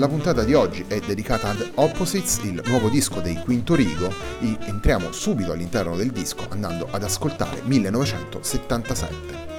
La puntata di oggi è dedicata ad Opposites, il nuovo disco dei Quinto Rigo, e entriamo subito all'interno del disco andando ad ascoltare 1977.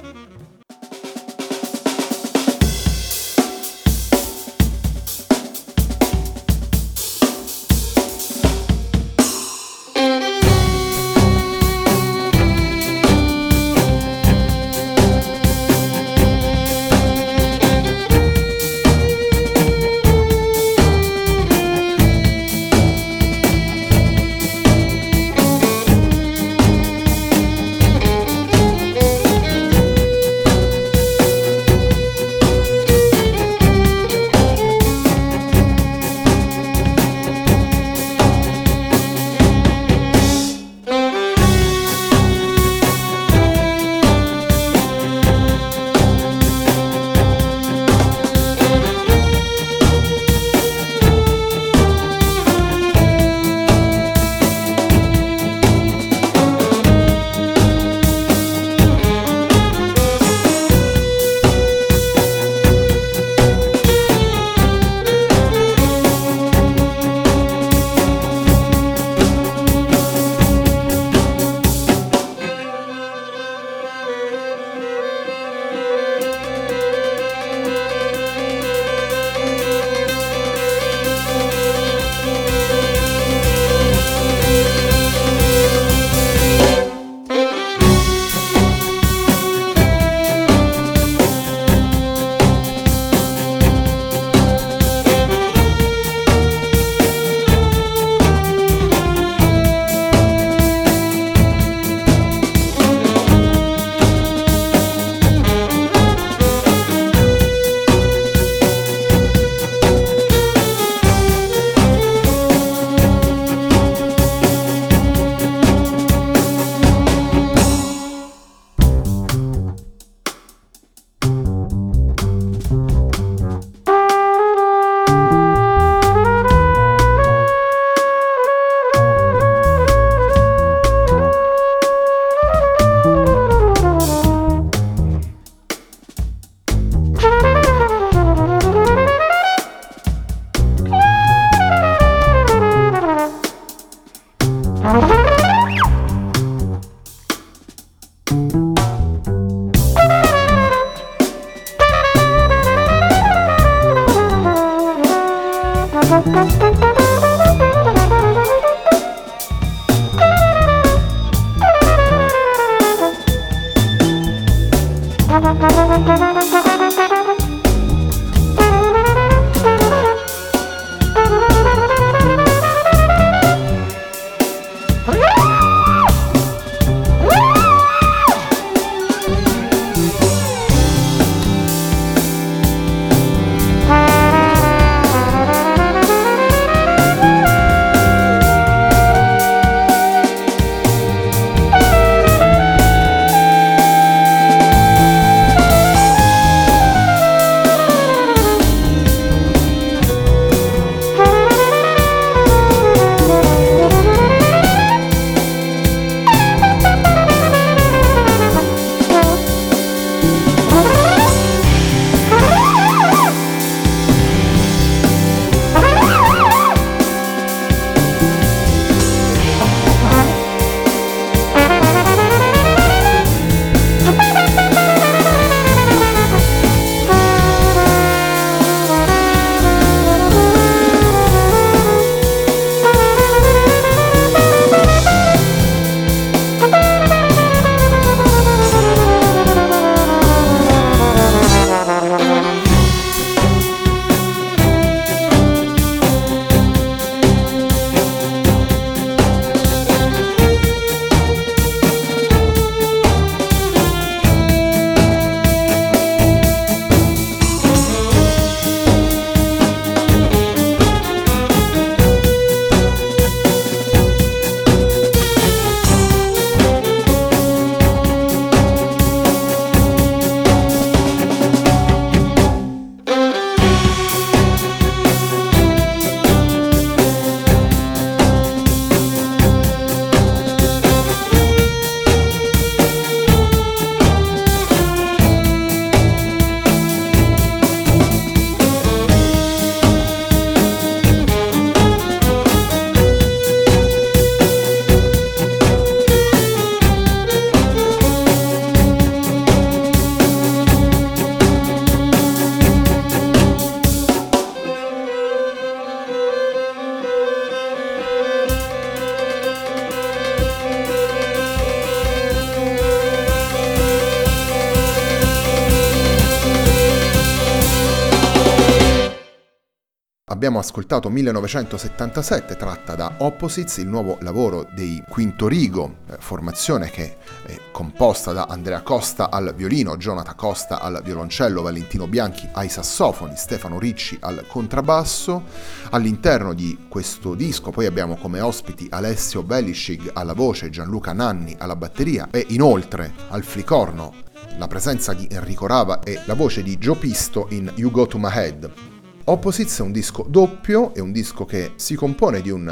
Abbiamo ascoltato 1977 tratta da Opposites, il nuovo lavoro dei Quinto Rigo, eh, formazione che è composta da Andrea Costa al violino, Jonathan Costa al violoncello, Valentino Bianchi ai sassofoni, Stefano Ricci al contrabbasso. All'interno di questo disco poi abbiamo come ospiti Alessio Beliscig alla voce, Gianluca Nanni alla batteria e inoltre al flicorno la presenza di Enrico Rava e la voce di Joe Pisto in You Go To My Head. Opposites è un disco doppio, è un disco che si compone di un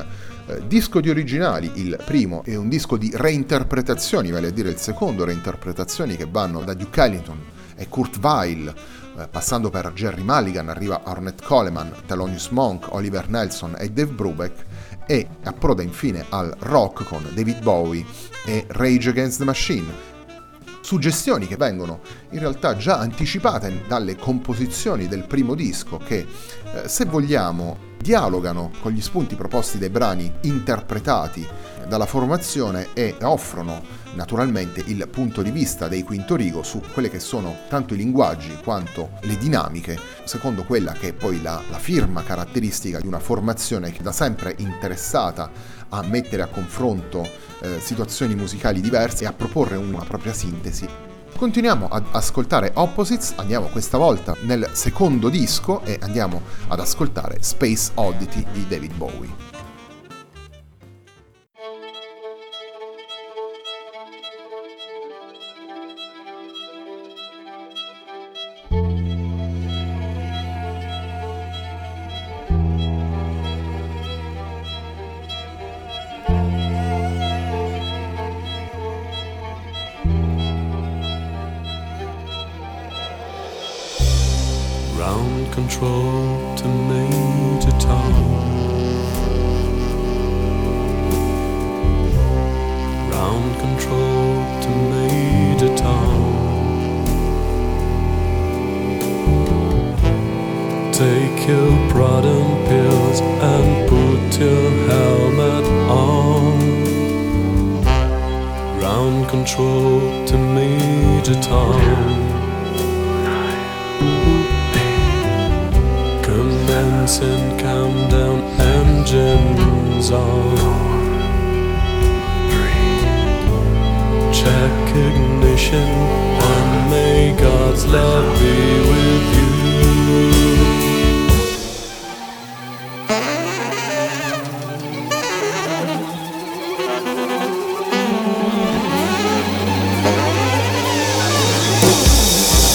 eh, disco di originali, il primo, e un disco di reinterpretazioni, vale a dire il secondo, reinterpretazioni che vanno da Duke Ellington e Kurt Weill, eh, passando per Jerry Mulligan, arriva Ornette Coleman, Thelonious Monk, Oliver Nelson e Dave Brubeck, e approda infine al rock con David Bowie e Rage Against the Machine, suggestioni che vengono in realtà già anticipate dalle composizioni del primo disco che, eh, se vogliamo, dialogano con gli spunti proposti dai brani interpretati dalla formazione e offrono naturalmente il punto di vista dei Quinto Rigo su quelle che sono tanto i linguaggi quanto le dinamiche, secondo quella che è poi la, la firma caratteristica di una formazione che da sempre interessata a mettere a confronto eh, situazioni musicali diverse e a proporre una propria sintesi. Continuiamo ad ascoltare Opposites, andiamo questa volta nel secondo disco e andiamo ad ascoltare Space Oddity di David Bowie. talk to me to talk. Round control to me to talk. Take your proton pills and put your helmet on. Ground control to me to talk. Tom. and down, engines on. Check ignition and may God's love be with you.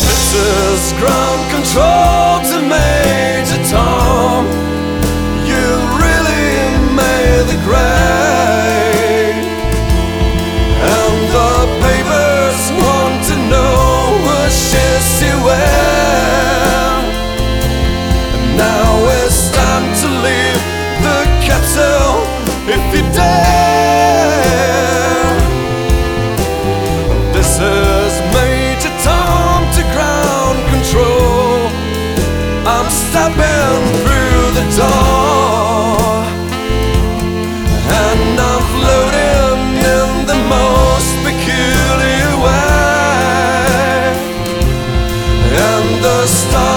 This is ground control to Major nothing my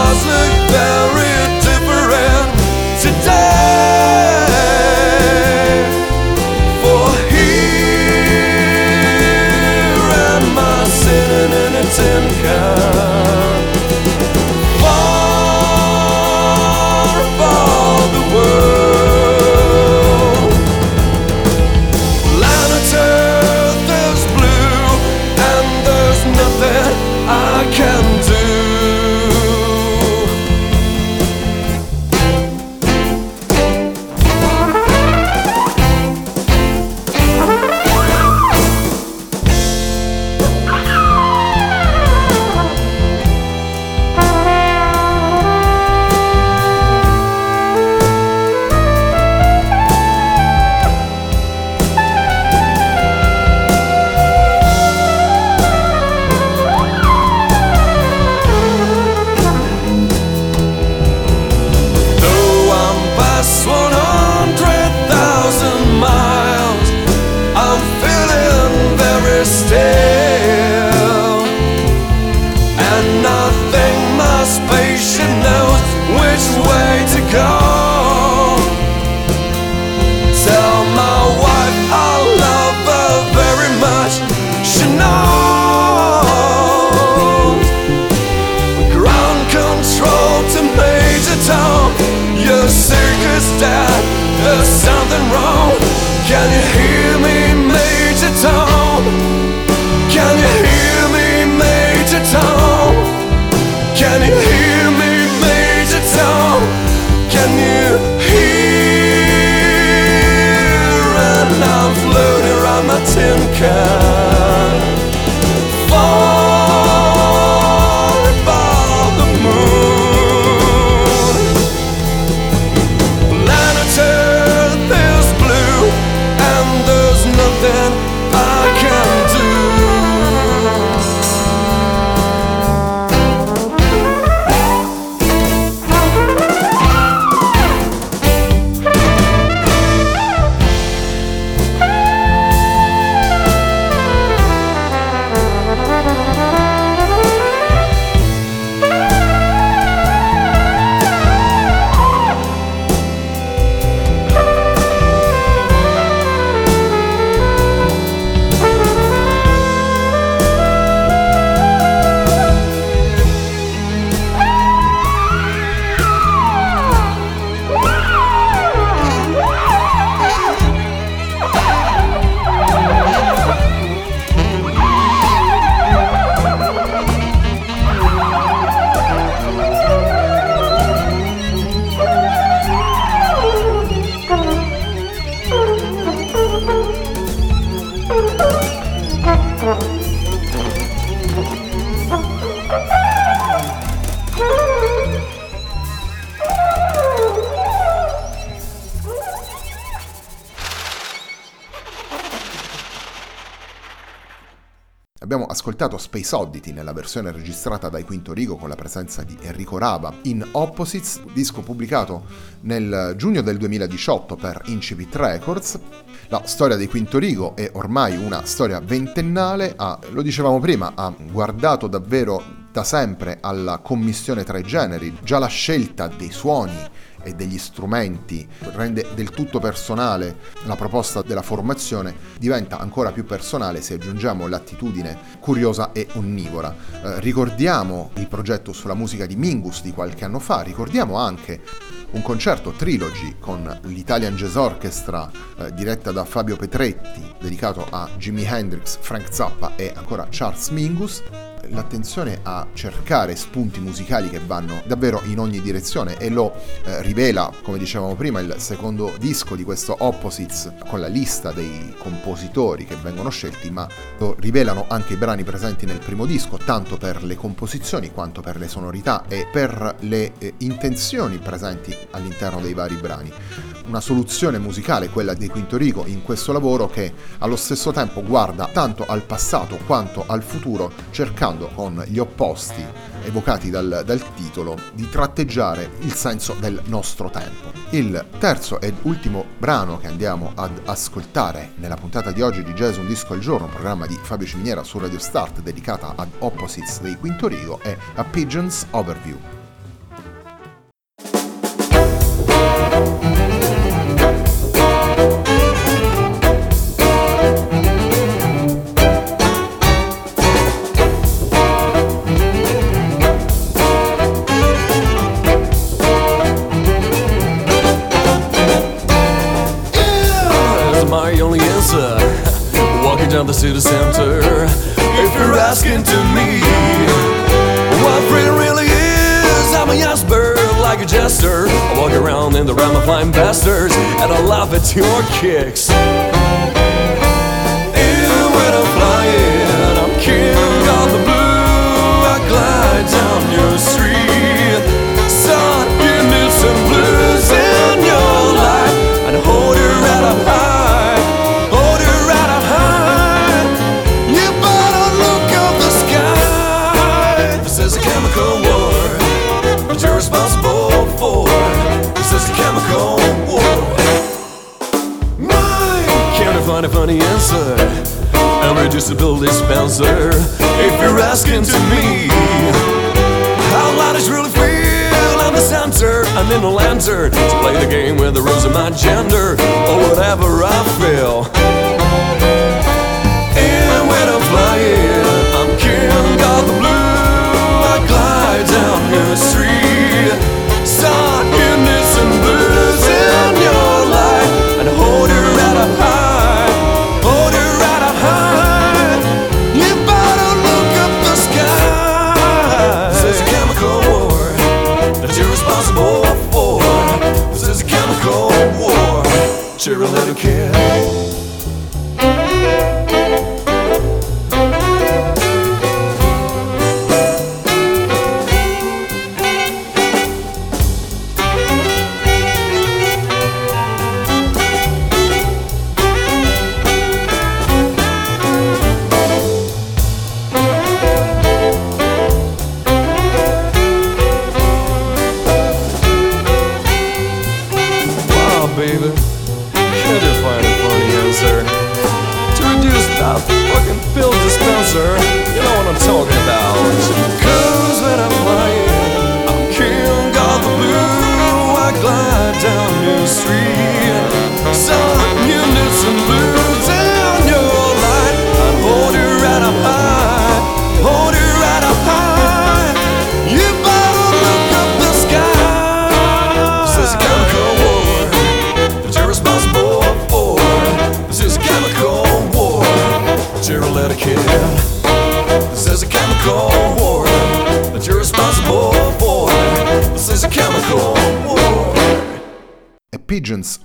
tin can. Thank you. Abbiamo ascoltato Space Oddity nella versione registrata dai Quinto Rigo con la presenza di Enrico Raba in Opposites, disco pubblicato nel giugno del 2018 per Incipit Records. La storia dei Quinto Rigo è ormai una storia ventennale, ha, lo dicevamo prima, ha guardato davvero da sempre alla commissione tra i generi, già la scelta dei suoni e degli strumenti rende del tutto personale la proposta della formazione, diventa ancora più personale se aggiungiamo l'attitudine curiosa e onnivora. Eh, ricordiamo il progetto sulla musica di Mingus di qualche anno fa, ricordiamo anche un concerto trilogy con l'Italian Jazz Orchestra eh, diretta da Fabio Petretti, dedicato a Jimi Hendrix, Frank Zappa e ancora Charles Mingus l'attenzione a cercare spunti musicali che vanno davvero in ogni direzione e lo eh, rivela, come dicevamo prima, il secondo disco di questo Opposites con la lista dei compositori che vengono scelti, ma lo rivelano anche i brani presenti nel primo disco, tanto per le composizioni quanto per le sonorità e per le eh, intenzioni presenti all'interno dei vari brani. Una soluzione musicale, quella di Quinto Rico, in questo lavoro che allo stesso tempo guarda tanto al passato quanto al futuro, cercando con gli opposti evocati dal, dal titolo di tratteggiare il senso del nostro tempo. Il terzo ed ultimo brano che andiamo ad ascoltare nella puntata di oggi di Jazz Un Disco al Giorno, un programma di Fabio Ciminiera su Radio Start dedicata ad Opposites dei Quinto Rigo, è A Pigeon's Overview. A disability dispenser. If you're asking to me how light is really feel, I'm the center. I'm in the lantern to play the game with the rules of my gender or whatever I feel. And when I'm flying, a little kid. street.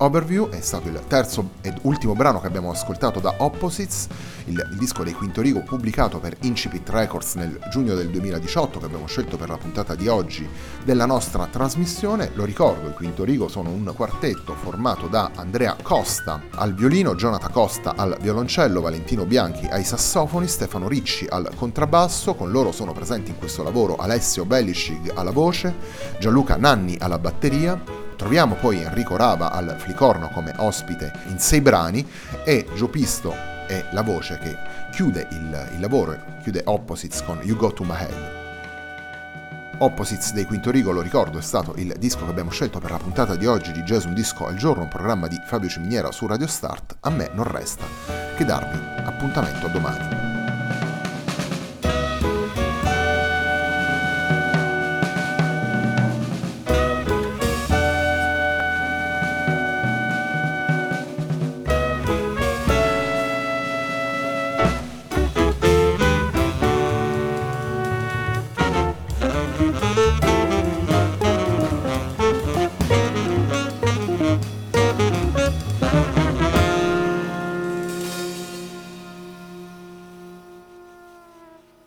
Overview è stato il terzo ed ultimo brano che abbiamo ascoltato da Opposites, il, il disco dei Quinto Rigo pubblicato per Incipit Records nel giugno del 2018 che abbiamo scelto per la puntata di oggi della nostra trasmissione. Lo ricordo, i Quinto Rigo sono un quartetto formato da Andrea Costa al violino, Jonathan Costa al violoncello, Valentino Bianchi ai sassofoni, Stefano Ricci al contrabbasso, con loro sono presenti in questo lavoro Alessio Belliscig alla voce, Gianluca Nanni alla batteria, Troviamo poi Enrico Rava al flicorno come ospite in sei brani e Gio Pisto è la voce che chiude il, il lavoro, chiude Opposites con You Go To My Head. Opposites dei Quinto Rigo, lo ricordo, è stato il disco che abbiamo scelto per la puntata di oggi di Jazz Un Disco al Giorno, un programma di Fabio Ciminiera su Radio Start. A me non resta che darvi appuntamento a domani.